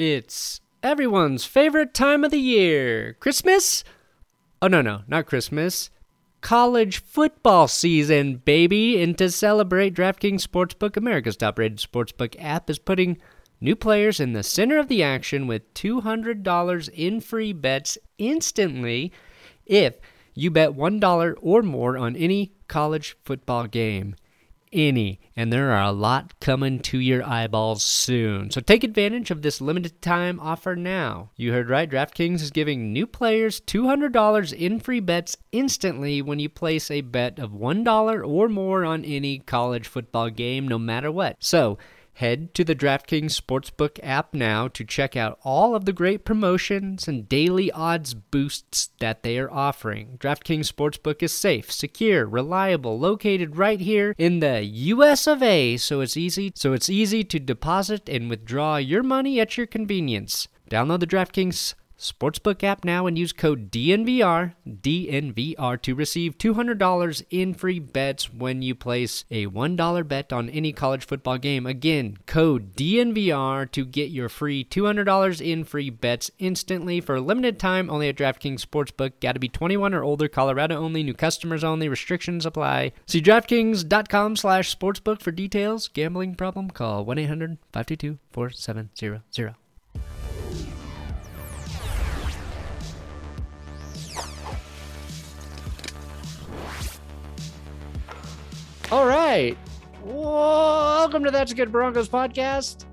It's everyone's favorite time of the year Christmas? Oh, no, no, not Christmas. College football season, baby. And to celebrate, DraftKings Sportsbook, America's top rated sportsbook app, is putting new players in the center of the action with $200 in free bets instantly if you bet $1 or more on any college football game any, and there are a lot coming to your eyeballs soon. So take advantage of this limited time offer now. You heard right, DraftKings is giving new players $200 in free bets instantly when you place a bet of $1 or more on any college football game, no matter what. So, Head to the DraftKings Sportsbook app now to check out all of the great promotions and daily odds boosts that they are offering. DraftKings Sportsbook is safe, secure, reliable, located right here in the US of A, so it's easy so it's easy to deposit and withdraw your money at your convenience. Download the DraftKings Sportsbook app now and use code DNVR, DNVR to receive $200 in free bets when you place a $1 bet on any college football game. Again, code DNVR to get your free $200 in free bets instantly for a limited time only at DraftKings Sportsbook. Got to be 21 or older, Colorado only, new customers only, restrictions apply. See DraftKings.com slash sportsbook for details. Gambling problem? Call 1-800-522-4700. All right. Welcome to That's a Good Broncos podcast.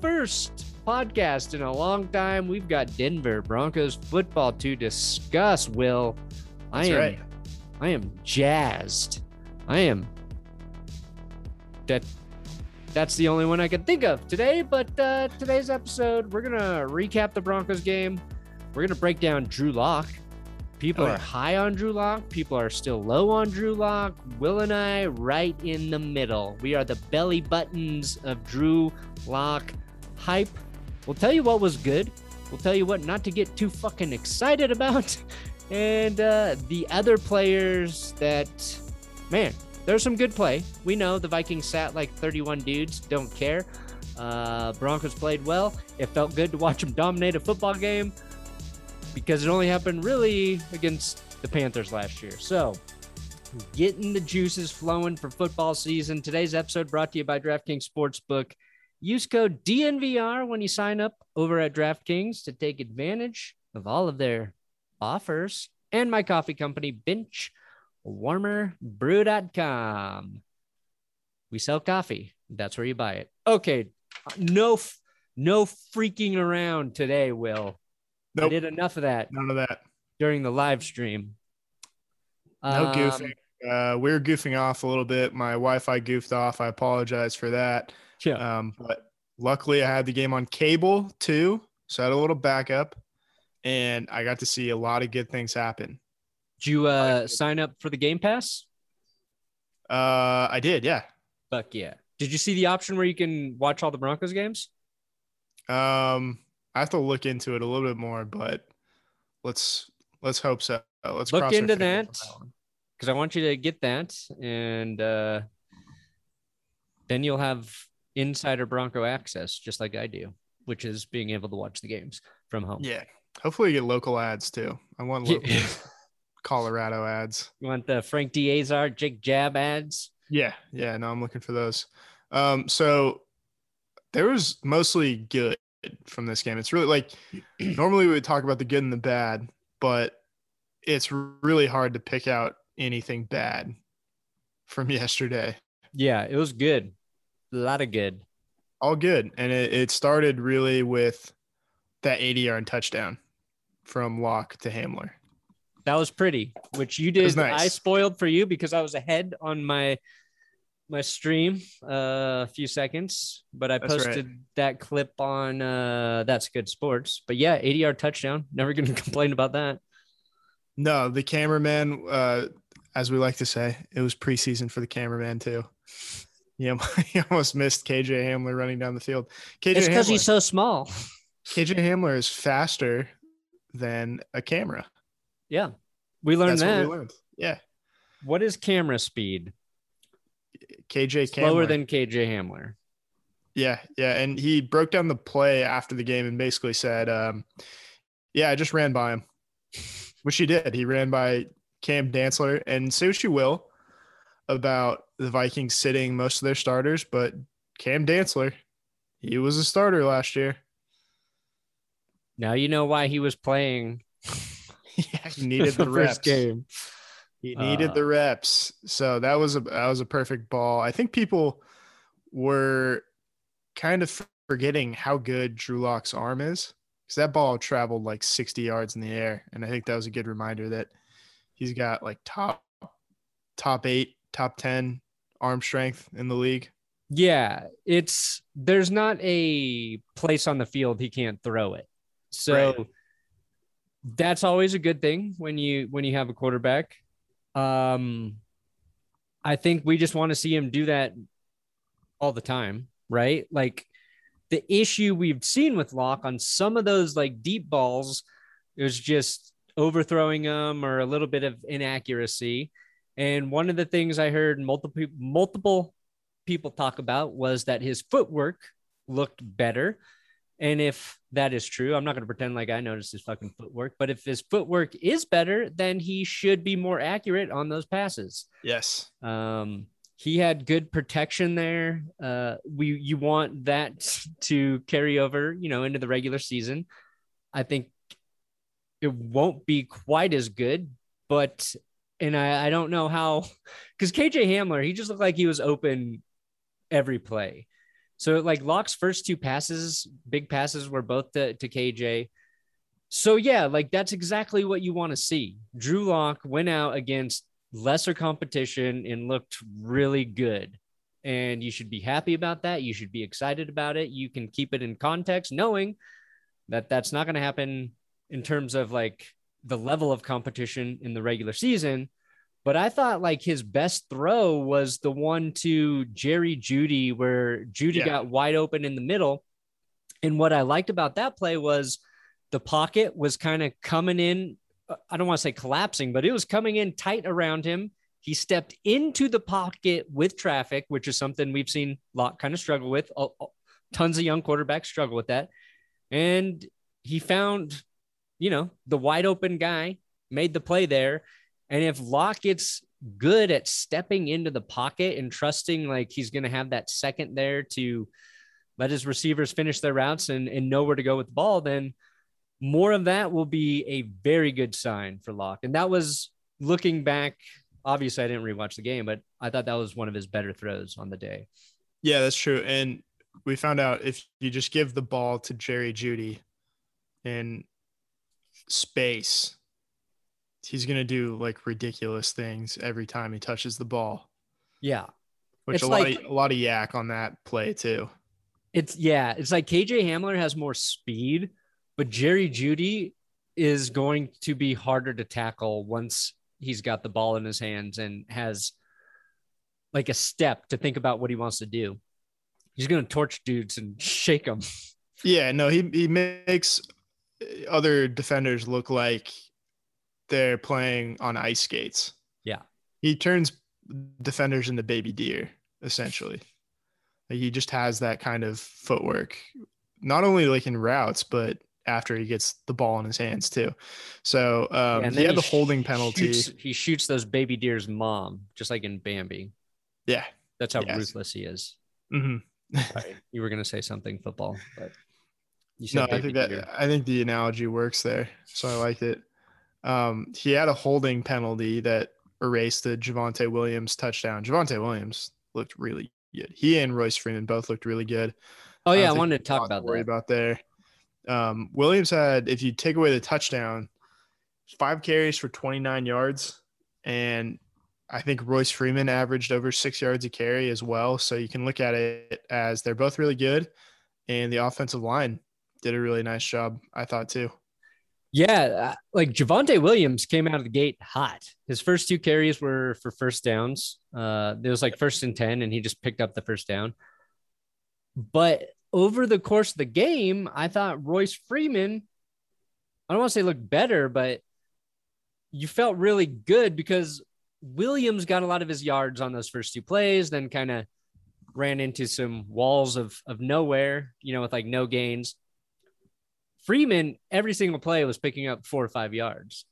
First podcast in a long time. We've got Denver Broncos football to discuss. Will That's I am right. I am jazzed. I am that that's the only one I can think of today, but uh today's episode we're going to recap the Broncos game. We're going to break down Drew Lock. People Oh, are high on Drew Lock. People are still low on Drew Lock. Will and I, right in the middle. We are the belly buttons of Drew Lock hype. We'll tell you what was good. We'll tell you what not to get too fucking excited about. And uh, the other players that, man, there's some good play. We know the Vikings sat like 31 dudes, don't care. Uh, Broncos played well. It felt good to watch them dominate a football game because it only happened really against the Panthers last year. So, getting the juices flowing for football season. Today's episode brought to you by DraftKings Sportsbook. Use code DNVR when you sign up over at DraftKings to take advantage of all of their offers. And my coffee company, Bench Warmerbrew.com. We sell coffee. That's where you buy it. Okay. No, no freaking around today, Will. I did enough of that None of that. during the live stream. No Um, goofing. Uh, we are goofing off a little bit. My Wi-Fi goofed off. I apologize for that. Yeah. Um, but luckily, I had the game on cable too, so I had a little backup, and I got to see a lot of good things happen. Did you uh, sign up for the Game Pass? Uh, I did, yeah. Fuck yeah. Did you see the option where you can watch all the Broncos games? Um, I have to look into it a little bit more, but let's let's hope so. Let's Look into that. Because I want you to get that. And uh, then you'll have insider Bronco access, just like I do, which is being able to watch the games from home. Yeah. Hopefully, you get local ads too. I want local Colorado ads. You want the Frank Diazar, Jake Jab ads? Yeah, yeah, no, I'm looking for those. Um, so there was mostly good from this game. It's really like normally we would talk about the good and the bad, but it's really hard to pick out anything bad from yesterday. Yeah, it was good. A lot of good. All good, and it, it started really with that 80 yard touchdown from Lock to Hamler. That was pretty, which you did. nice. I spoiled for you because I was ahead on my my stream uh, a few seconds, but I That's right. posted that clip on uh, That's Good Sports. But yeah, 80 yard touchdown. Never going to complain about that. No, the cameraman, uh, as we like to say, it was preseason for the cameraman too. Yeah, he almost missed KJ Hamler running down the field. KJ It's because he's so small. KJ Hamler is faster than a camera. Yeah, we learned That's that. what we learned. Yeah, What is camera speed? KJ Slower than KJ Hamler. Yeah, yeah, and he broke down the play after the game and basically said, um, "Yeah, I just ran by him," which he did. He ran by Cam Dantzler, and say what you will about the Vikings sitting most of their starters, but Cam Dantzler, he was a starter last year. Now you know why he was playing yeah, he needed the the first game. He needed Uh, the reps. So that was a that was a perfect ball. I think people were kind of forgetting how good Drew Lock's arm is. Because that ball traveled like 60 yards in the air. And I think that was a good reminder that he's got like top top eight, top 10 arm strength in the league. Yeah, it's there's not a place on the field he can't throw it. So Right. that's always a good thing when you when you have a quarterback. Um I think we just want to see him do that all the time, right? Like the issue we've seen with Lock on some of those like deep balls was just overthrowing them or a little bit of inaccuracy. And one of the things I heard multiple multiple people talk about was that his footwork looked better. And if that is true, I'm not going to pretend like I noticed his fucking footwork, but if his footwork is better, then he should be more accurate on those passes. Yes. Um, he had good protection there. Uh, we you want that to carry over, you know, into the regular season. I think it won't be quite as good, but and I, I don't know how because KJ Hamler, he just looked like he was open every play. So like Lock's first two passes, big passes were both to, to KJ. So yeah, like that's exactly what you want to see. Drew Lock went out against lesser competition and looked really good. And you should be happy about that. You should be excited about it. You can keep it in context, knowing that that's not going to happen in terms of like the level of competition in the regular season. But I thought like his best throw was the one to Jerry Jeudy, where Jeudy Yeah. got wide open in the middle. And what I liked about that play was the pocket was kind of coming in. uh, I don't want to say collapsing, but it was coming in tight around him. He stepped into the pocket with traffic, which is something we've seen a lot kind of struggle with. Uh, uh, Tons of young quarterbacks struggle with that. And he found, you know, the wide open guy, made the play there. And if Lock gets good at stepping into the pocket and trusting like he's going to have that second there to let his receivers finish their routes and, and know where to go with the ball, then more of that will be a very good sign for Lock. And that was looking back. Obviously, I didn't rewatch the game, but I thought that was one of his better throws on the day. Yeah, that's true. And we found out if you just give the ball to Jerry Jeudy in space, he's going to do like ridiculous things every time he touches the ball, Yeah. which It's a lot, of, a lot of YAC on that play too. It's yeah, it's like KJ Hamler has more speed, but Jerry Jeudy is going to be harder to tackle once he's got the ball in his hands and has like a step to think about what he wants to do. He's going to torch dudes and shake them. Yeah, no, he he makes other defenders look like they're playing on ice skates. Yeah. He turns defenders into baby deer, essentially. Like he just has that kind of footwork, not only like in routes, but after he gets the ball in his hands too. So um, and he had the sh- holding penalty. Shoots, he shoots those baby deer's mom, just like in Bambi. Yeah. That's how Yes. ruthless he is. hmm You were going to say something football, but you said No, I think that deer. I think the analogy works there. So I liked it. Um, he had a holding penalty that erased the Javonte Williams touchdown. Javonte Williams looked really good. He and Royce Freeman both looked really good. Oh yeah, I don't wanted to there's a lot talk about worry that. about there. Um, Williams had, if you take away the touchdown, five carries for 29 yards, and I think Royce Freeman averaged over six yards a carry as well. So you can look at it as they're both really good. And the offensive line did a really nice job, I thought, too. Yeah, uh, like Javonte Williams came out of the gate hot. His first two carries were for first downs. Uh, there was like first and 10, and he just picked up the first down. But over the course of the game, I thought Royce Freeman, I don't want to say looked better, but you felt really good because Williams got a lot of his yards on those first two plays, then kind of ran into some walls of of nowhere, you know, with like no gains. Freeman, every single play was picking up four or five yards.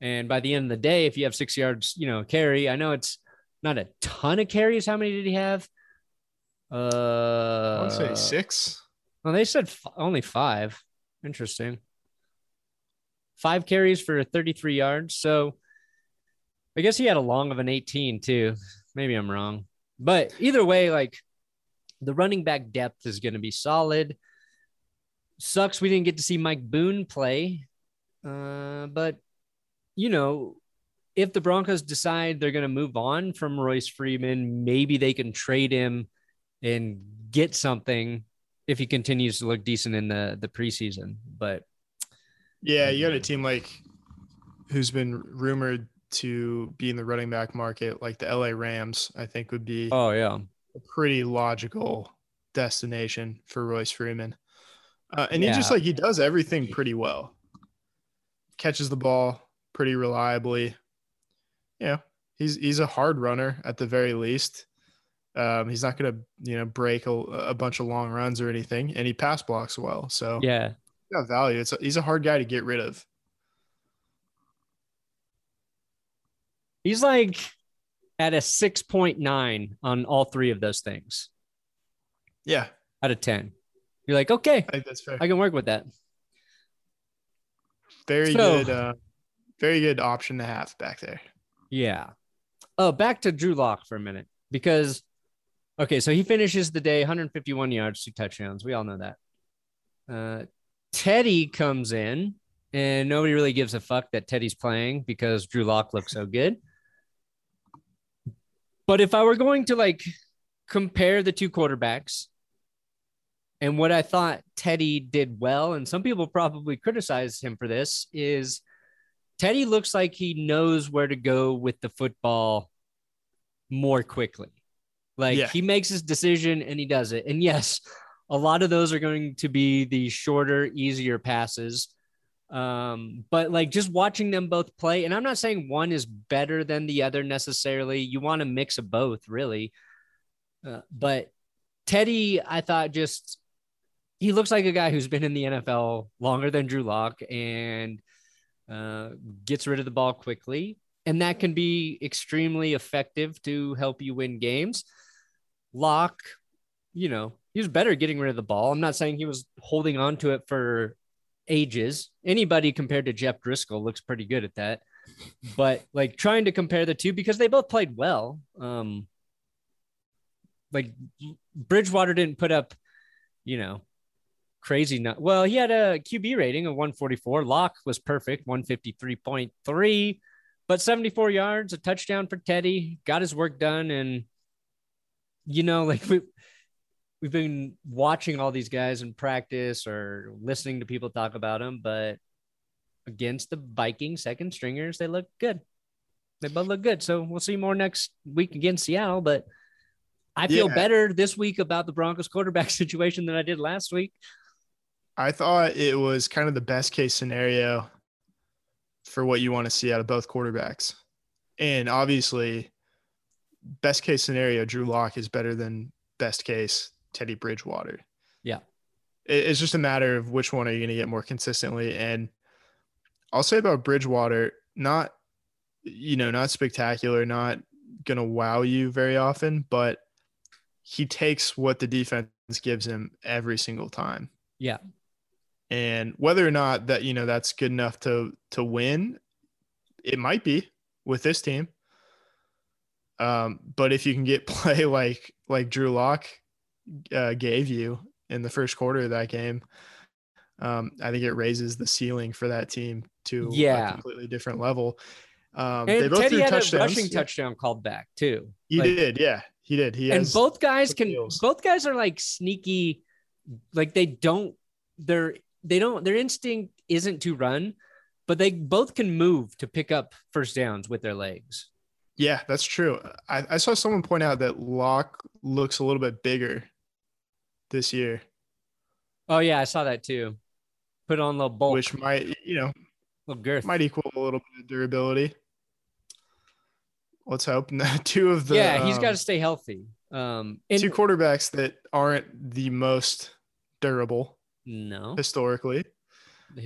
And by the end of the day, if you have six yards, you know, carry, I know it's not a ton of carries. How many did he have? Uh, I would say six. Well, they said f- only five. Interesting. Five carries for 33 yards. So I guess he had a long of an 18 too. Maybe I'm wrong. But either way, like the running back depth is going to be solid. Sucks we didn't get to see Mike Boone play. Uh, but, you know, if the Broncos decide they're going to move on from Royce Freeman, maybe they can trade him and get something if he continues to look decent in the the preseason. But yeah, you got a team like who's been rumored to be in the running back market, like the LA Rams, I think would be oh yeah, a pretty logical destination for Royce Freeman. Uh, and yeah. he just like he does everything pretty well. Catches the ball pretty reliably. Yeah, he's he's a hard runner at the very least. Um, he's not going to you know break a, a, bunch of long runs or anything, and he pass blocks well. So yeah, got value. It's a, he's a hard guy to get rid of. He's like at a 6.9 on all three of those things. Yeah. Out of 10. You're like, okay, I that's fair. I can work with that. Very so, good, uh, very good option to have back there. Yeah. Oh, back to Drew Lock for a minute because, okay, so he finishes the day 151 yards, two touchdowns. We all know that. Uh, Teddy comes in, and nobody really gives a fuck that Teddy's playing because Drew Lock looks so good. But if I were going to like compare the two quarterbacks and what I thought Teddy did well, and some people probably criticize him for this, is Teddy looks like he knows where to go with the football more quickly. Like yeah. he makes his decision and he does it. And yes, a lot of those are going to be the shorter, easier passes. Um, but like just watching them both play, and I'm not saying one is better than the other necessarily. You want a mix of both, really. Uh, but Teddy, I thought just he looks like a guy who's been in the NFL longer than Drew Lock and uh, gets rid of the ball quickly. And that can be extremely effective to help you win games. Lock, you know, he was better getting rid of the ball. I'm not saying he was holding on to it for ages. Anybody compared to Jeff Driskel looks pretty good at that. But like trying to compare the two because they both played well. Um, like Bridgewater didn't put up, you know, crazy. Not well, he had a QB rating of 144. Lock was perfect, 153.3, but 74 yards, a touchdown for Teddy. Got his work done, and you know, like we we've been watching all these guys in practice or listening to people talk about them, but against the Viking second stringers, they look good. They both look good. So we'll see more next week against Seattle. But I feel yeah. better this week about the Broncos quarterback situation than I did last week. I thought it was kind of the best case scenario for what you want to see out of both quarterbacks. And obviously, best case scenario, Drew Lock is better than best case Teddy Bridgewater. Yeah. It's just a matter of which one are you going to get more consistently. And I'll say about Bridgewater, not, you know, not spectacular, not going to wow you very often, but he takes what the defense gives him every single time. Yeah. And whether or not that, you know, that's good enough to to win, it might be with this team. Um, but if you can get play like like Drew Lock uh, gave you in the first quarter of that game, um, I think it raises the ceiling for that team to yeah. a completely different level. Um, they both Teddy had a rushing Yeah, touchdown called back too. He Like, did, yeah, he did. He and both guys can heels. both guys are like sneaky like they don't they're they don't their instinct isn't to run but they both can move to pick up first downs with their legs Yeah, that's true. I, I saw someone point out that Lock looks a little bit bigger this year, oh yeah i saw that too put on a little bulk which might, you know, little girth might equal a little bit of durability. Let's hope. two of the yeah he's um, got to stay healthy um and two quarterbacks that aren't the most durable no historically.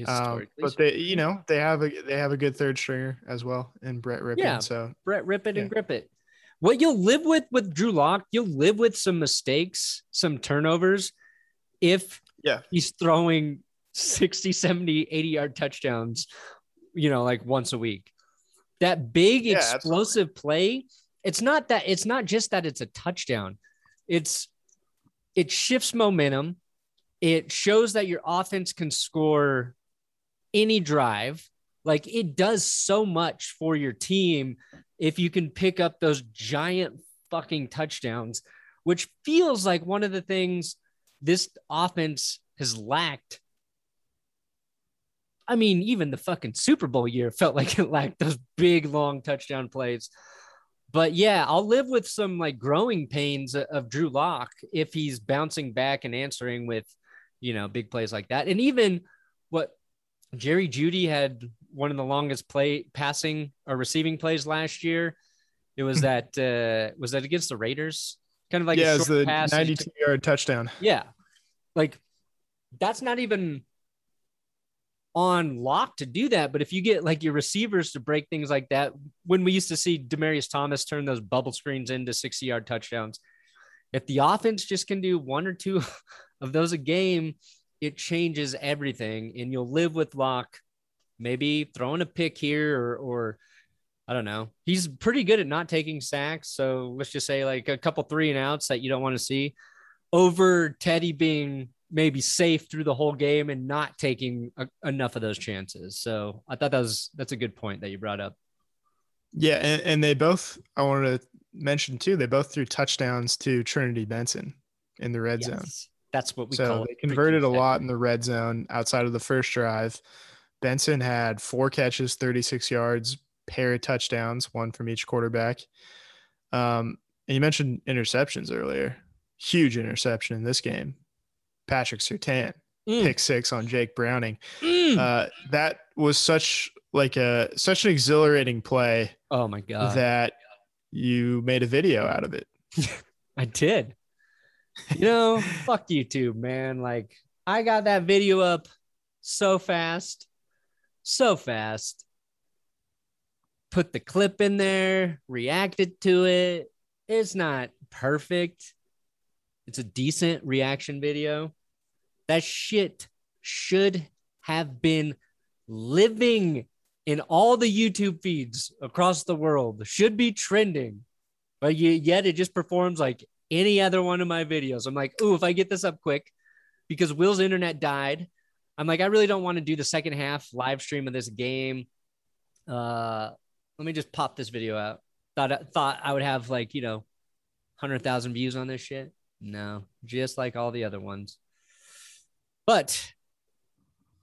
Um, but they, you know, they have a they have a good third stringer as well in Brett Rypien. Yeah. So Brett rip it and Yeah. grip it. What you'll live with with Drew Lock, you'll live with some mistakes, some turnovers if Yeah. he's throwing 60, 70, 80 yard touchdowns, you know, like once a week. That big Yeah, explosive play, it's not that it's not just that it's a touchdown. It's it shifts momentum. It shows that your offense can score any drive. Like it does so much for your team if you can pick up those giant fucking touchdowns, which feels like one of the things this offense has lacked. I mean, even the fucking Super Bowl year felt like it lacked those big, long touchdown plays. But yeah, I'll live with some like growing pains of Drew Lock if he's bouncing back and answering with, you know, big plays like that. And even what Jerry Jeudy had one of the longest play passing or receiving plays last year. It was that uh was that against the Raiders? Kind of like yeah, a it's short the pass. and 92 yard touchdown. yeah. Like that's not even on lock to do that. But if you get like your receivers to break things like that, when we used to see Demaryius Thomas turn those bubble screens into 60 yard touchdowns, if the offense just can do one or two of those a game, it changes everything. And you'll live with lock, maybe throwing a pick here or, or I don't know. He's pretty good at not taking sacks. So let's just say like a couple three and outs that you don't want to see over Teddy being maybe safe through the whole game and not taking a, enough of those chances. So I thought that was that's a good point that you brought up. Yeah, and, and they both I wanted to mention too, they both threw touchdowns to Trinity Benson in the red zone. That's what we so call they it. converted a lot in the red zone outside of the first drive. Benson had four catches, 36 yards, pair of touchdowns, one from each quarterback. Um, and you mentioned interceptions earlier. Huge interception in this game. Patrick Surtain, Mm, pick six on Jake Browning. mm. Uh, that was such like a such an exhilarating play oh my god. that you made a video out of it. I did. You know, fuck YouTube, man. Like I got that video up so fast, so fast. Put the clip in there, reacted to it. It's not perfect. It's a decent reaction video. That shit should have been living in all the YouTube feeds across the world. Should be trending. But yet it just performs like any other one of my videos. I'm like, ooh, if I get this up quick, because Will's internet died. I'm like, I really don't want to do the second half live stream of this game. Uh, let me just pop this video out. Thought I thought I would have like you know, hundred thousand views on this shit. No, just like all the other ones. But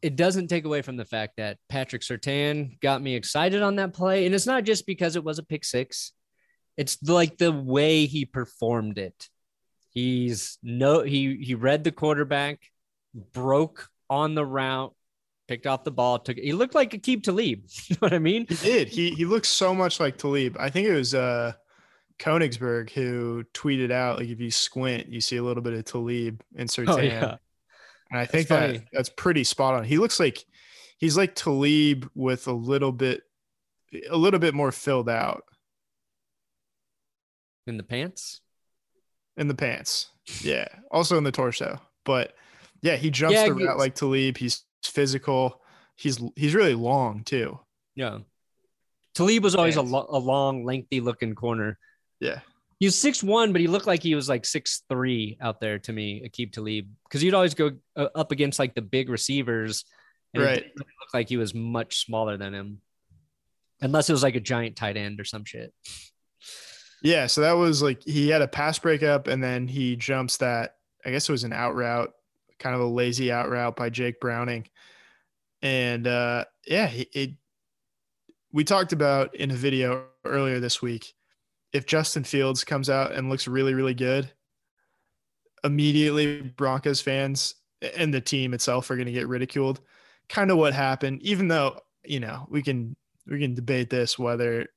it doesn't take away from the fact that Patrick Surtain got me excited on that play, and it's not just because it was a pick six. It's like the way he performed it. He's no he he read the quarterback, broke on the route, picked off the ball, took it. he looked like a Aqib Talib. You know what I mean? He did. He he looks so much like Talib. I think it was uh Koenigsberg who tweeted out like if you squint, you see a little bit of Talib in Surtain. Oh yeah. And I think funny. that that's pretty spot on. He looks like he's like Talib with a little bit a little bit more filled out In the pants. in the pants. Yeah. Also in the torso. But yeah, he jumps Yeah, the he- route like Talib. He's physical. He's he's really long too. Yeah. Talib was always a, lo- a long, lengthy looking corner. Yeah. He was six one, but he looked like he was like six three out there to me, Aqib Talib, because he'd always go uh, up against like the big receivers, and Right. it didn't look like he was much smaller than him. unless it was like a giant tight end or some shit. Yeah, so that was like he had a pass breakup and then he jumps that I guess it was an out route, kind of a lazy out route by Jake Browning. And uh yeah, it, it we talked about in a video earlier this week. If Justin Fields comes out and looks really, really good, immediately Broncos fans and the team itself are going to get ridiculed. Kind of what happened, even though, you know, we can we can debate this whether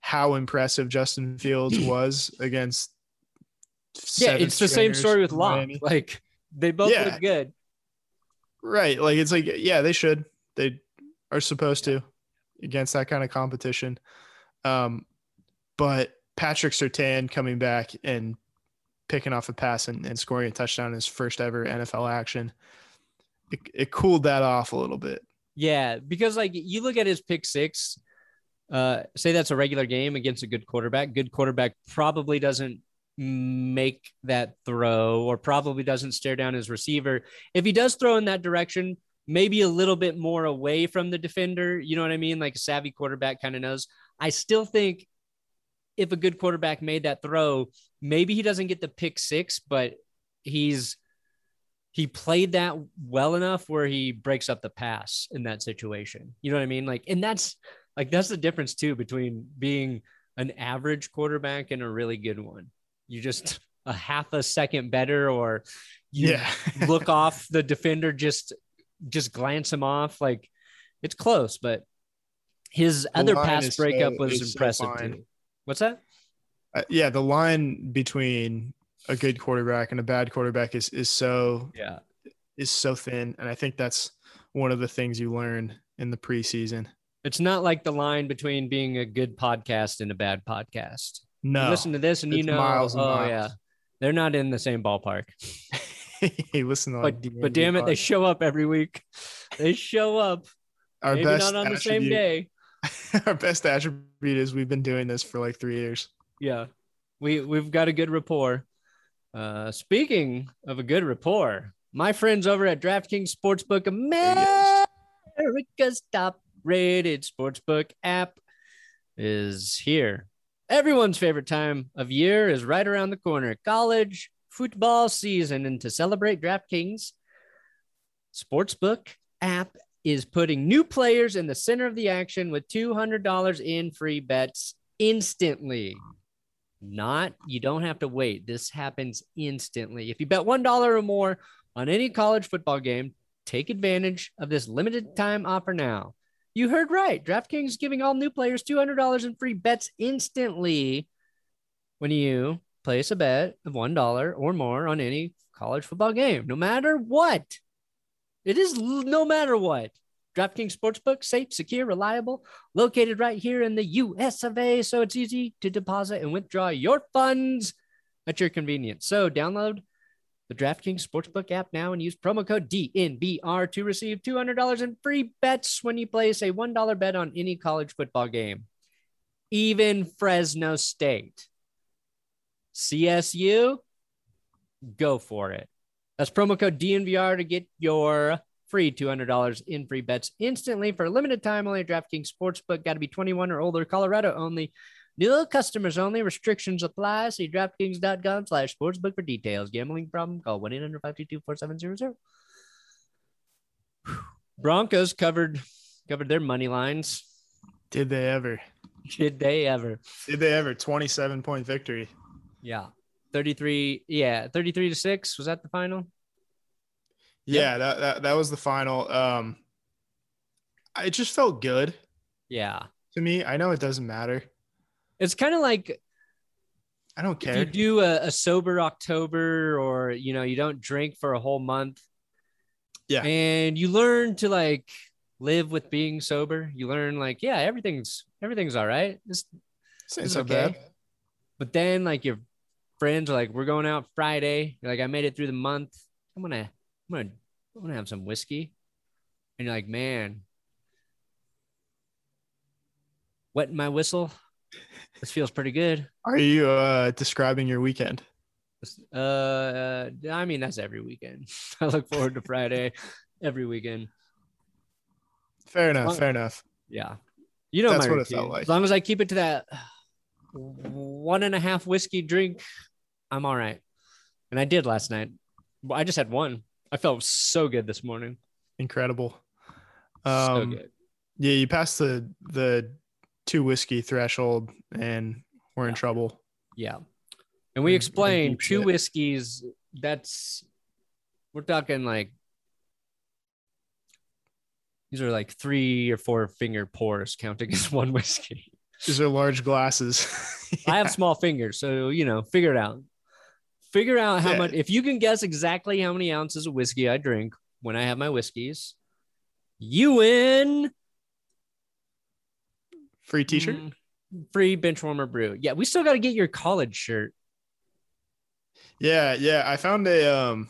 how impressive Justin Fields was against Yeah, it's the same story with Lock. Like they both yeah. look good. Right. Like it's like yeah, they should. They are supposed to against that kind of competition. Um, but Patrick Surtain coming back and picking off a pass and, and scoring a touchdown in his first ever NFL action, it, it cooled that off a little bit. Yeah, because like you look at his pick six, uh, say that's a regular game against a good quarterback. Good quarterback probably doesn't make that throw or probably doesn't stare down his receiver. If he does throw in that direction, maybe a little bit more away from the defender. You know what I mean? Like a savvy quarterback kind of knows. I still think if a good quarterback made that throw, maybe he doesn't get the pick six, but he's he played that well enough where he breaks up the pass in that situation. You know what I mean? Like, and that's like that's the difference too between being an average quarterback and a really good one. You just a half a second better, or you yeah. look off the defender just just glance him off. Like it's close, but his the other pass breakup so, was impressive so too. What's that? Uh, yeah, the line between a good quarterback and a bad quarterback is is so yeah is so thin, and I think that's one of the things you learn in the preseason. It's not like the line between being a good podcast and a bad podcast. No, you listen to this and you know, oh miles. yeah, they're not in the same ballpark. hey, listen to but, but damn it, they show up every week. They show up. Our Maybe best not on the same day. Our best attribute is we've been doing this for like three years. Yeah, we we've got a good rapport. Uh, speaking of a good rapport, my friends over at DraftKings Sportsbook, America's top rated sportsbook app, is here. Everyone's favorite time of year is right around the corner. College football season. And to celebrate DraftKings Sportsbook app is putting new players in the center of the action with $200 in free bets instantly. Not, you don't have to wait. This happens instantly. If you bet $1 or more on any college football game, take advantage of this limited time offer now. You heard right. DraftKings is giving all new players $200 in free bets instantly when you place a bet of $1 or more on any college football game, no matter what. It is no matter what. DraftKings Sportsbook, safe, secure, reliable, located right here in the US of A, so it's easy to deposit and withdraw your funds at your convenience. So download the DraftKings Sportsbook app now and use promo code DNVR to receive $200 in free bets when you place a $1 bet on any college football game, even Fresno State. CSU, go for it. That's promo code DNVR to get your free $200 in free bets instantly for a limited time only DraftKings Sportsbook. Got to be 21 or older, Colorado only. New customers only. Restrictions apply. See DraftKings.com slash sportsbook for details. Gambling problem? Call 1 800 522 4700. Broncos covered covered their money lines. Did they ever? Did they ever? Did they ever? 27 point victory. Yeah. 33. Yeah. 33 to 6. Was that the final? Yeah, yep. that, that that was the final. Um it just felt good. Yeah. To me, I know it doesn't matter. It's kind of like I don't care. If you do a, a, sober October or you know, you don't drink for a whole month. Yeah. And you learn to like live with being sober. You learn like, yeah, everything's everything's all right. This, this ain't so okay. bad. But then like your friends are like, we're going out Friday. You're like, I made it through the month. I'm gonna, I'm gonna, I'm gonna have some whiskey. And you're like, man, wetting my whistle. This feels pretty good. Are you uh, describing your weekend? Uh, I mean that's every weekend. I look forward to Friday every weekend. Fair enough. Fair enough. Yeah. You know That's my what it felt like. As long as I keep it to that one and a half whiskey drink, I'm all right. And I did last night. I just had one. I felt so good this morning. Incredible. so Um, good. Yeah, you passed the the two whiskey threshold, and we're in trouble. Yeah. And we in- in explained two shit. whiskeys. That's we're talking like these are like three or four finger pours counting as one whiskey. These are large glasses. I have small fingers, so you know, figure it out. Figure out how Yeah. much if you can guess exactly how many ounces of whiskey I drink when I have my whiskeys, you win free T-shirt. mm, free bench warmer brew. Yeah, we still got to get your college shirt. Yeah, yeah. I found a um,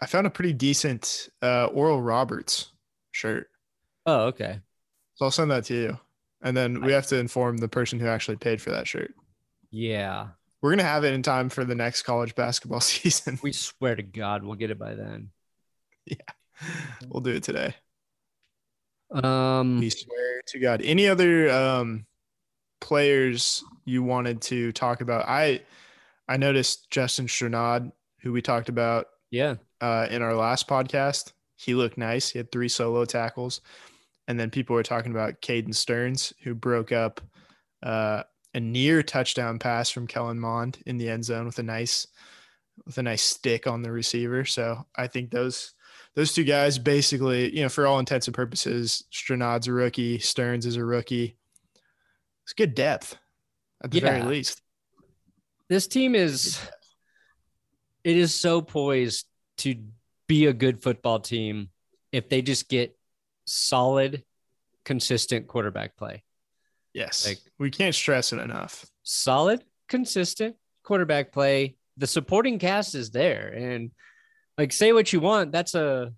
I found a pretty decent uh Oral Roberts shirt. Oh, okay. So I'll send that to you, and then we have to inform the person who actually paid for that shirt. Yeah. We're gonna have it in time for the next college basketball season. We swear to God we'll get it by then. Yeah. We'll do it today. Um We swear to God. Any other um, players you wanted to talk about? I I noticed Justin Strnad, who we talked about yeah. uh, in our last podcast. He looked nice. He had three solo tackles, and then people were talking about Caden Sterns, who broke up uh, a near touchdown pass from Kellen Mond in the end zone with a nice with a nice stick on the receiver. So I think those those two guys basically, you know, for all intents and purposes, Strnad's a rookie, Sterns is a rookie. It's good depth at the very least. This team is it is so poised to be a good football team if they just get solid, consistent quarterback play. Yes. Like- we can't stress it enough. Solid, consistent quarterback play. The supporting cast is there. And like say what you want, that's a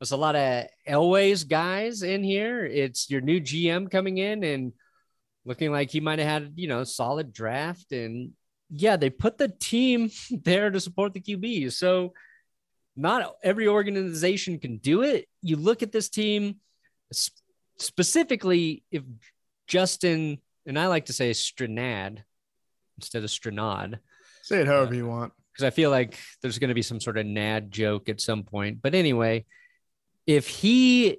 there's a lot of Elways guys in here. It's your new GM coming in and looking like he might have had, you know, solid draft. And yeah, they put the team there to support the QB. So not every organization can do it. You look at this team specifically if Justin, and I like to say Stranad instead of Stranad Say it however uh, you want. Because I feel like there's going to be some sort of nad joke at some point. But anyway, if he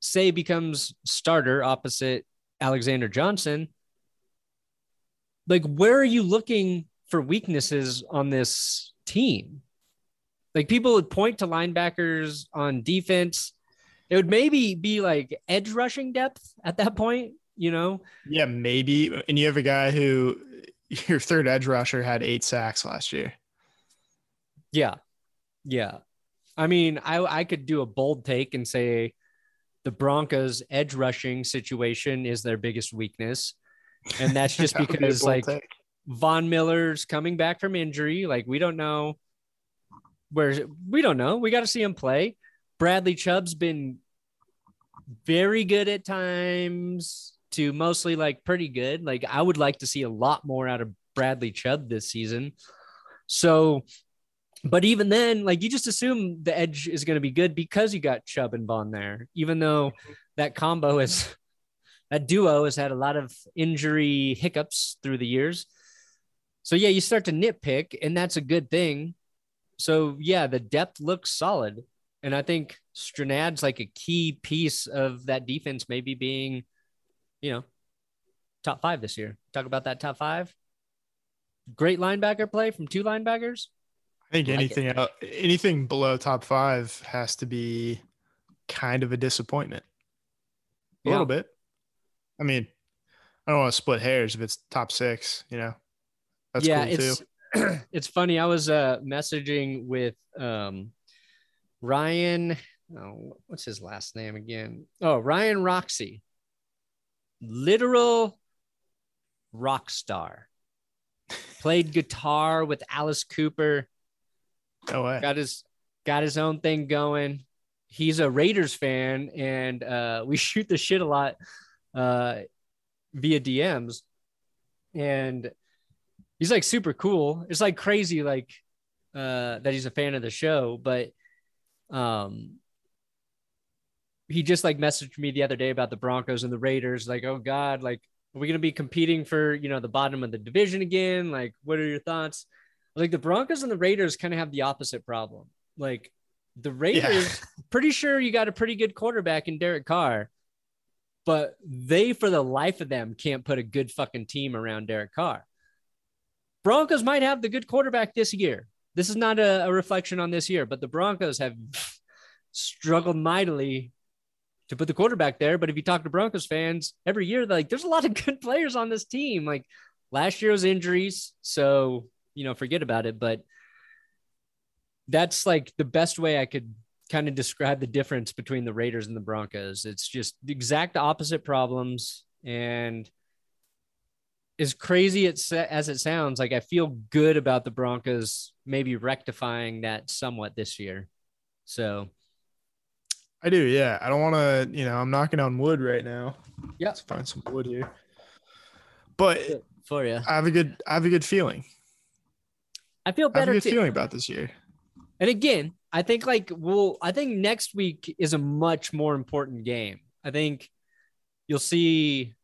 say becomes starter opposite Alexander Johnson, like where are you looking for weaknesses on this team? Like people would point to linebackers on defense. It would maybe be like edge rushing depth at that point, you know? Yeah, maybe. And you have a guy who your third edge rusher had eight sacks last year. Yeah. Yeah. I mean, I I could do a bold take and say the Broncos edge rushing situation is their biggest weakness. And that's just That would be because like take. Von Miller's coming back from injury. Like we don't know where we don't know. We got to see him play. Bradley Chubb's been very good at times to mostly like pretty good. Like I would like to see a lot more out of Bradley Chubb this season. So, but even then, like you just assume the edge is going to be good because you got Chubb and Von there, even though that combo is that duo has had a lot of injury hiccups through the years. So yeah, you start to nitpick, and that's a good thing. So yeah, the depth looks solid, and I think Strnad's like a key piece of that defense, maybe being, you know, top five this year. Talk about that top five. Great linebacker play from two linebackers. I think like anything anything below top five has to be kind of a disappointment. A Yeah. little bit. I mean, I don't want to split hairs if it's top six, you know. That's yeah, cool it's too. it's funny. I was uh messaging with um Ryan. Oh, what's his last name again? Oh, Ryan Roxie. Literal rock star. Played guitar with Alice Cooper. No way. Got his got his own thing going. He's a Raiders fan, and uh, we shoot the shit a lot uh, via DMs. And he's like super cool. It's like crazy, like uh, that he's a fan of the show. But um, he just like messaged me the other day about the Broncos and the Raiders. Like, oh God, like, are we to be competing for, you know, the bottom of the division again? Like, what are your thoughts? Like, the Broncos and the Raiders kind of have the opposite problem. Like, the Raiders, yeah. pretty sure you got a pretty good quarterback in Derek Carr, but they, for the life of them, can't put a good fucking team around Derek Carr. Broncos might have the good quarterback this year. This is not a, a reflection on this year, but the Broncos have struggled mightily to put the quarterback there. But if you talk to Broncos fans every year, like there's a lot of good players on this team. Like last year was injuries, so you know forget about it. But that's like the best way I could kind of describe the difference between the Raiders and the Broncos. It's just the exact opposite problems. And as crazy as it sounds, like I feel good about the Broncos maybe rectifying that somewhat this year. So I do, yeah. I don't want to, you know, I'm knocking on wood right now. Yeah. Let's find some wood here. But for you, I have a good, I have a good feeling. I feel better. I have a good too. feeling about this year. And again, I think like we'll I think next week is a much more important game. I think you'll see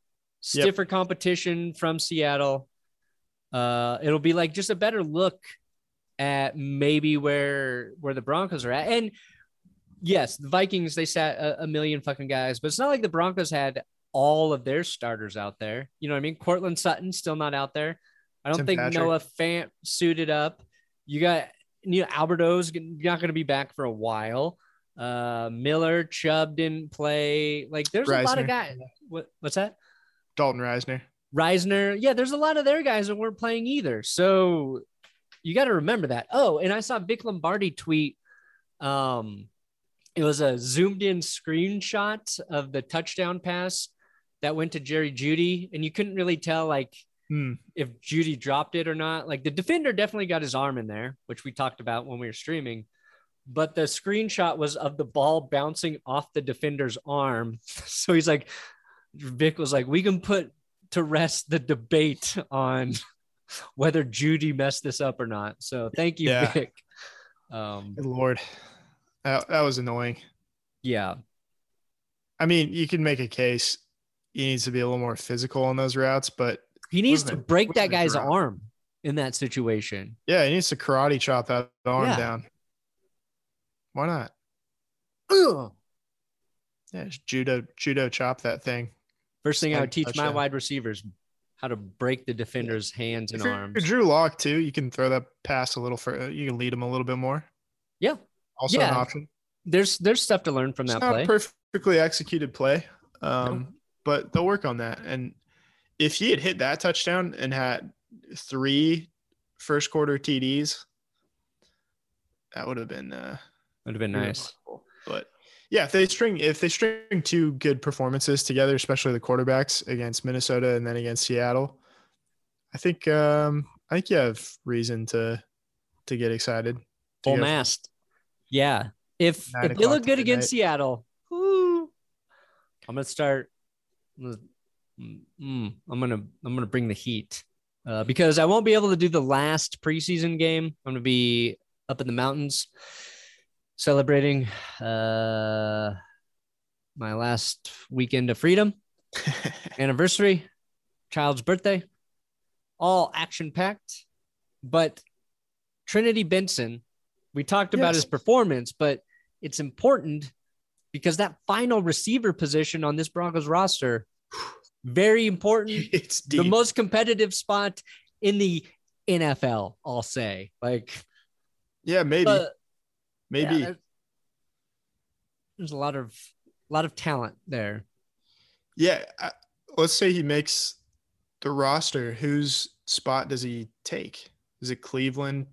stiffer yep. competition from Seattle. Uh, it'll be like just a better look at maybe where where the Broncos are at. And yes, the Vikings they sat a, a million fucking guys, but it's not like the Broncos had all of their starters out there. You know what I mean? Courtland Sutton still not out there. I don't Tim think Patrick. Noah Fant suited up. You got you know, Alberto's not going to be back for a while. Uh, Miller, Chubb didn't play. Like, there's Risner. a lot of guys. What, what's that? Dalton Risner. Risner. Yeah, there's a lot of their guys that weren't playing either. So you got to remember that. Oh, and I saw Vic Lombardi tweet. Um, it was a zoomed in screenshot of the touchdown pass that went to Jerry Jeudy, and you couldn't really tell like hmm. if Jeudy dropped it or not. Like the defender definitely got his arm in there, which we talked about when we were streaming. But the screenshot was of the ball bouncing off the defender's arm. So he's like, Vic was like, we can put to rest the debate on whether Jeudy messed this up or not. So thank you, yeah. Vic. Um, Good Lord, that, that was annoying. Yeah. I mean, you can make a case he needs to be a little more physical on those routes, but he needs to break that guy's arm in that situation. Yeah, he needs to karate chop that arm yeah. down. Why not? Ugh. Yeah, judo judo chop that thing. First thing I would teach my wide receivers how to break the defender's hands and if arms. Drew Lock too. You can throw that pass a little further. You can lead him a little bit more. Yeah. Also yeah. an option. There's there's stuff to learn from it's that play. perfectly executed play. Um, no. but they'll work on that. And if he had hit that touchdown and had three first quarter TDs, that would have been uh, would have been nice. But yeah, if they string if they string two good performances together, especially the quarterbacks against Minnesota and then against Seattle, I think um, I think you have reason to to get excited. Full mast. Yeah. If if they look good against Seattle, I'm gonna start. I'm gonna mm, I'm gonna I'm gonna bring the heat uh, because I won't be able to do the last preseason game. I'm gonna be up in the mountains celebrating uh, my last weekend of freedom, anniversary, child's birthday, all action packed. But Trinity Benson, we talked about his performance, but it's important because that final receiver position on this Broncos roster very important. It's deep. the most competitive spot in the NFL. I'll say, like, yeah, maybe, uh, maybe. Yeah, there's a lot of a lot of talent there. Yeah, let's say he makes the roster. Whose spot does he take? Is it Cleveland?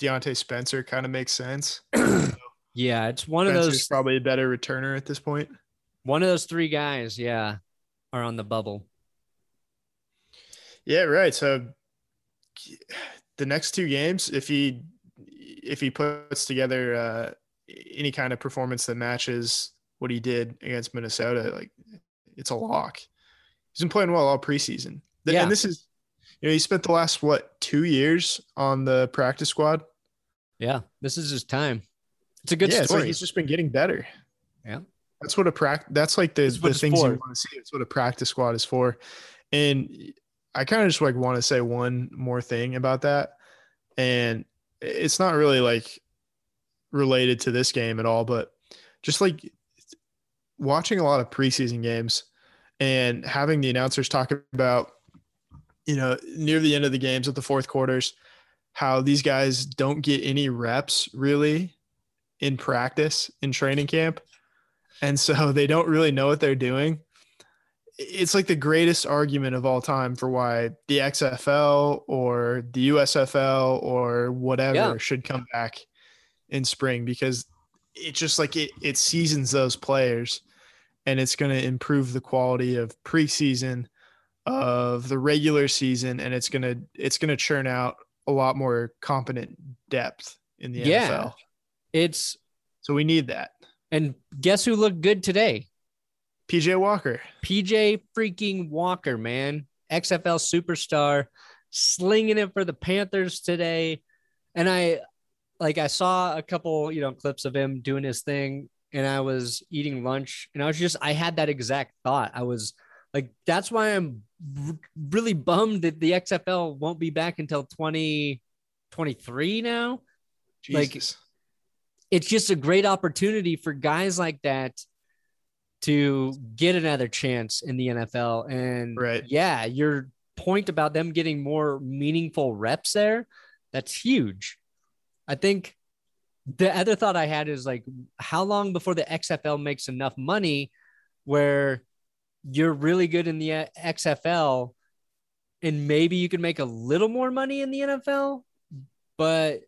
Diontae Spencer kind of makes sense. yeah, it's one Spencer's of those. Probably a better returner at this point. One of those three guys. Yeah are on the bubble. Yeah, right. So the next two games, if he if he puts together uh, any kind of performance that matches what he did against Minnesota, like it's a lock. He's been playing well all preseason. Yeah. And this is, you know, he spent the last what two years on the practice squad. Yeah, this is his time. It's a good yeah, story. Like he's just been getting better. Yeah. That's what a practice. That's like the, the things for. you want to see. It's what a practice squad is for. And I kind of just like want to say one more thing about that, and it's not really like related to this game at all, but just like watching a lot of preseason games and having the announcers talk about, you know, near the end of the games at the fourth quarters, how these guys don't get any reps really in practice in training camp. And so they don't really know what they're doing. It's like the greatest argument of all time for why the XFL or the USFL or whatever Yeah. should come back in spring because it just like it, it seasons those players and it's going to improve the quality of preseason of the regular season and it's going to it's going to churn out a lot more competent depth in the Yeah. NFL. It's So we need that. And guess who looked good today? PJ Walker. PJ freaking Walker, man. XFL superstar, slinging it for the Panthers today. And I like I saw a couple, you know, clips of him doing his thing and I was eating lunch and I was just I had that exact thought. I was like that's why I'm really bummed that the XFL won't be back until 2023 now. Like, Jesus. It's just a great opportunity for guys like that to get another chance in the NFL. And Right. yeah, your point about them getting more meaningful reps there, that's huge. I think the other thought I had is like, how long before the XFL makes enough money where you're really good in the XFL and maybe you can make a little more money in the NFL, but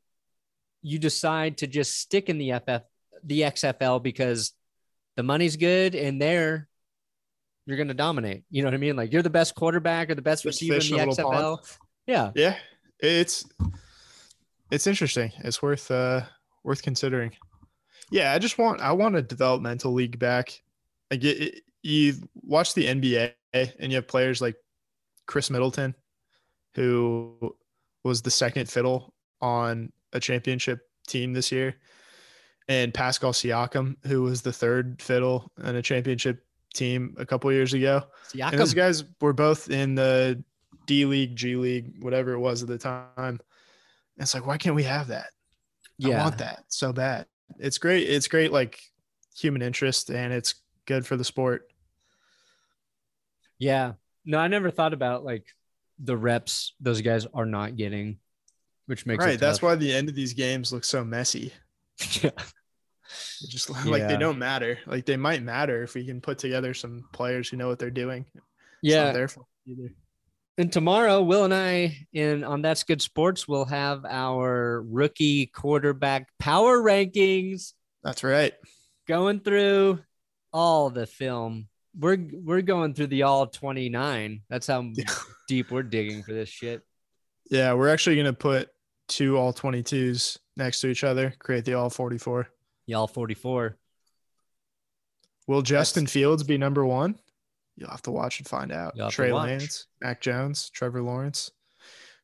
you decide to just stick in the FF the XFL because the money's good and there you're going to dominate. You know what I mean? Like you're the best quarterback or the best Just receiver in the little pond. XFL. Yeah. Yeah. It's it's interesting. It's worth uh worth considering. Yeah, I just want I want a developmental league back. I get it, you watch the NBA and you have players like Khris Middleton, who was the second fiddle on a championship team this year, and Pascal Siakam, who was the third fiddle on a championship team a couple years ago. And those Siakam. guys were both in the D League, G League, whatever it was at the time. And it's like, why can't we have that? I Yeah. want that so bad. It's great. It's great, like human interest, and it's good for the sport. Yeah. No, I never thought about like the reps those guys are not getting, which makes right. That's why the end of these games look so messy. yeah. Just like Yeah. they don't matter. Like they might matter if we can put together some players who know what they're doing. It's Yeah. not their either. And tomorrow, Will and I in on That's Good Sports will have our rookie quarterback power rankings That's right. going through all the film. We're we're going through the all 29. That's how deep we're digging for this shit. Yeah, we're actually gonna put two all 22s next to each other, create the all 44. The all 44. Will Justin Fields be number one? You'll have to watch and find out. You'll have to Trey. Lance, Mac Jones, Trevor Lawrence.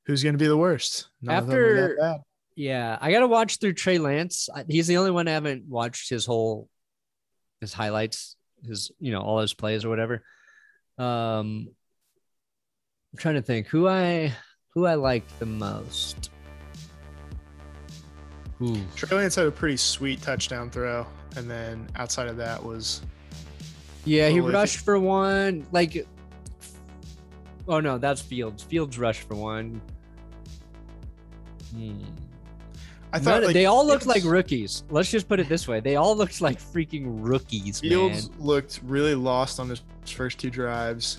Who's going to be the worst? None After- that bad. Yeah, I got to watch through Trey Lance. He's the only one I haven't watched his whole his highlights, his you know all his plays or whatever. Um, I'm trying to think who I who I liked the most. Ooh. Trey Lance had a pretty sweet touchdown throw, and then outside of that was Yeah, he rushed for one. Like, oh no, that's Fields. Fields rushed for one. Hmm. I thought like, they all looked like rookies. Let's just put it this way: they all looked like freaking rookies, Fields man. looked really lost on his first two drives,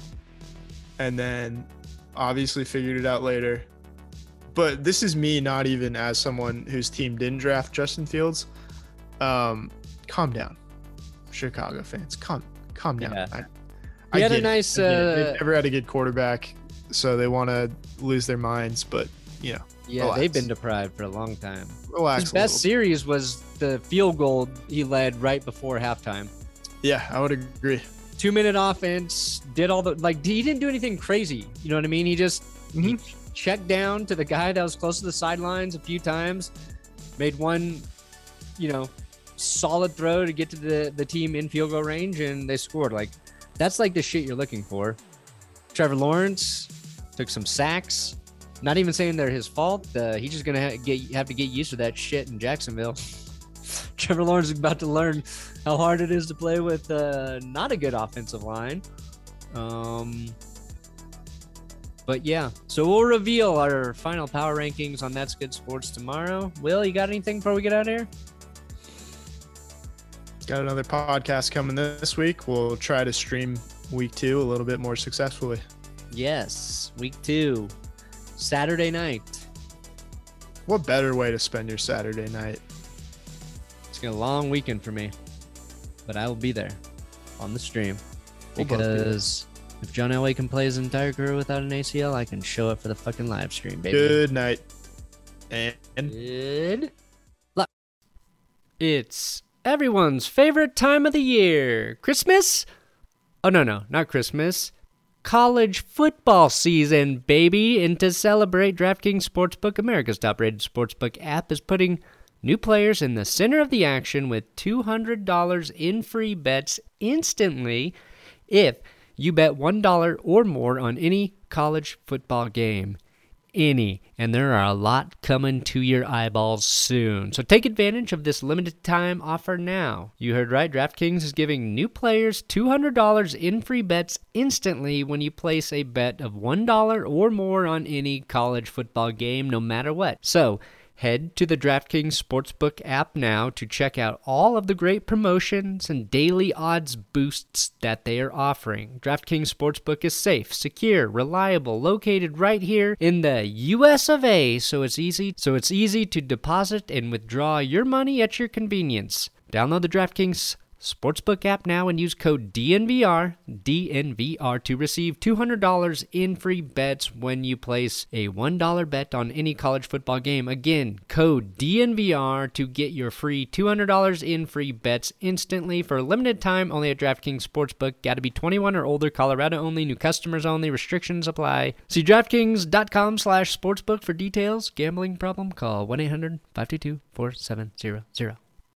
and then obviously figured it out later. But this is me, not even as someone whose team didn't draft Justin Fields. Um, calm down, Chicago fans. Calm, calm down. Yeah. I, He had a nice, Uh, They've never had a good quarterback, so they want to lose their minds. But you know, Yeah, Relax. they've been deprived for a long time. relax. His best series was the field goal he led right before halftime. Yeah, I would agree. Two minute offense, did all the like. He didn't do anything crazy. You know what I mean? He just he Mhm. Checked down to the guy that was close to the sidelines a few times, made one, you know, solid throw to get to the, the team in field goal range and they scored. Like that's like the shit you're looking for. Trevor Lawrence took some sacks. Not even saying they're his fault. Uh, he's just gonna get have to get used to that shit in Jacksonville. Trevor Lawrence is about to learn how hard it is to play with uh, not a good offensive line. Um, but yeah, so we'll reveal our final power rankings on That's Good Sports tomorrow. Will, you got anything before we get out of here? Got another podcast coming this week. We'll try to stream week two a little bit more successfully. Yes, week two, Saturday night. What better way to spend your Saturday night? It's gonna be a long weekend for me, but I will be there on the stream We'll both be there. because if John Elway can play his entire career without an ACL, I can show it for the fucking live stream, baby. Good night. And Good luck. It's everyone's favorite time of the year. Christmas? Oh, no, no, not Christmas. College football season, baby. And to celebrate, DraftKings Sportsbook, America's top rated sportsbook app, is putting new players in the center of the action with $200 in free bets instantly if you bet $1 or more on any college football game any, and there are a lot coming to your eyeballs soon. So take advantage of this limited time offer now. You heard right, DraftKings is giving new players $200 in free bets instantly when you place a bet of $1 or more on any college football game, no matter what. So, Head to the DraftKings Sportsbook app now to check out all of the great promotions and daily odds boosts that they are offering. DraftKings Sportsbook is safe, secure, reliable, located right here in the US of A, so it's easy so it's easy to deposit and withdraw your money at your convenience. Download the DraftKings Sportsbook app now and use code DNVR, DNVR to receive $200 in free bets when you place a $1 bet on any college football game. Again, code DNVR to get your free $200 in free bets instantly for a limited time only at DraftKings Sportsbook. Got to be 21 or older, Colorado only, new customers only, restrictions apply. See DraftKings.com slash sportsbook for details. Gambling problem? Call 1-800-522-4700.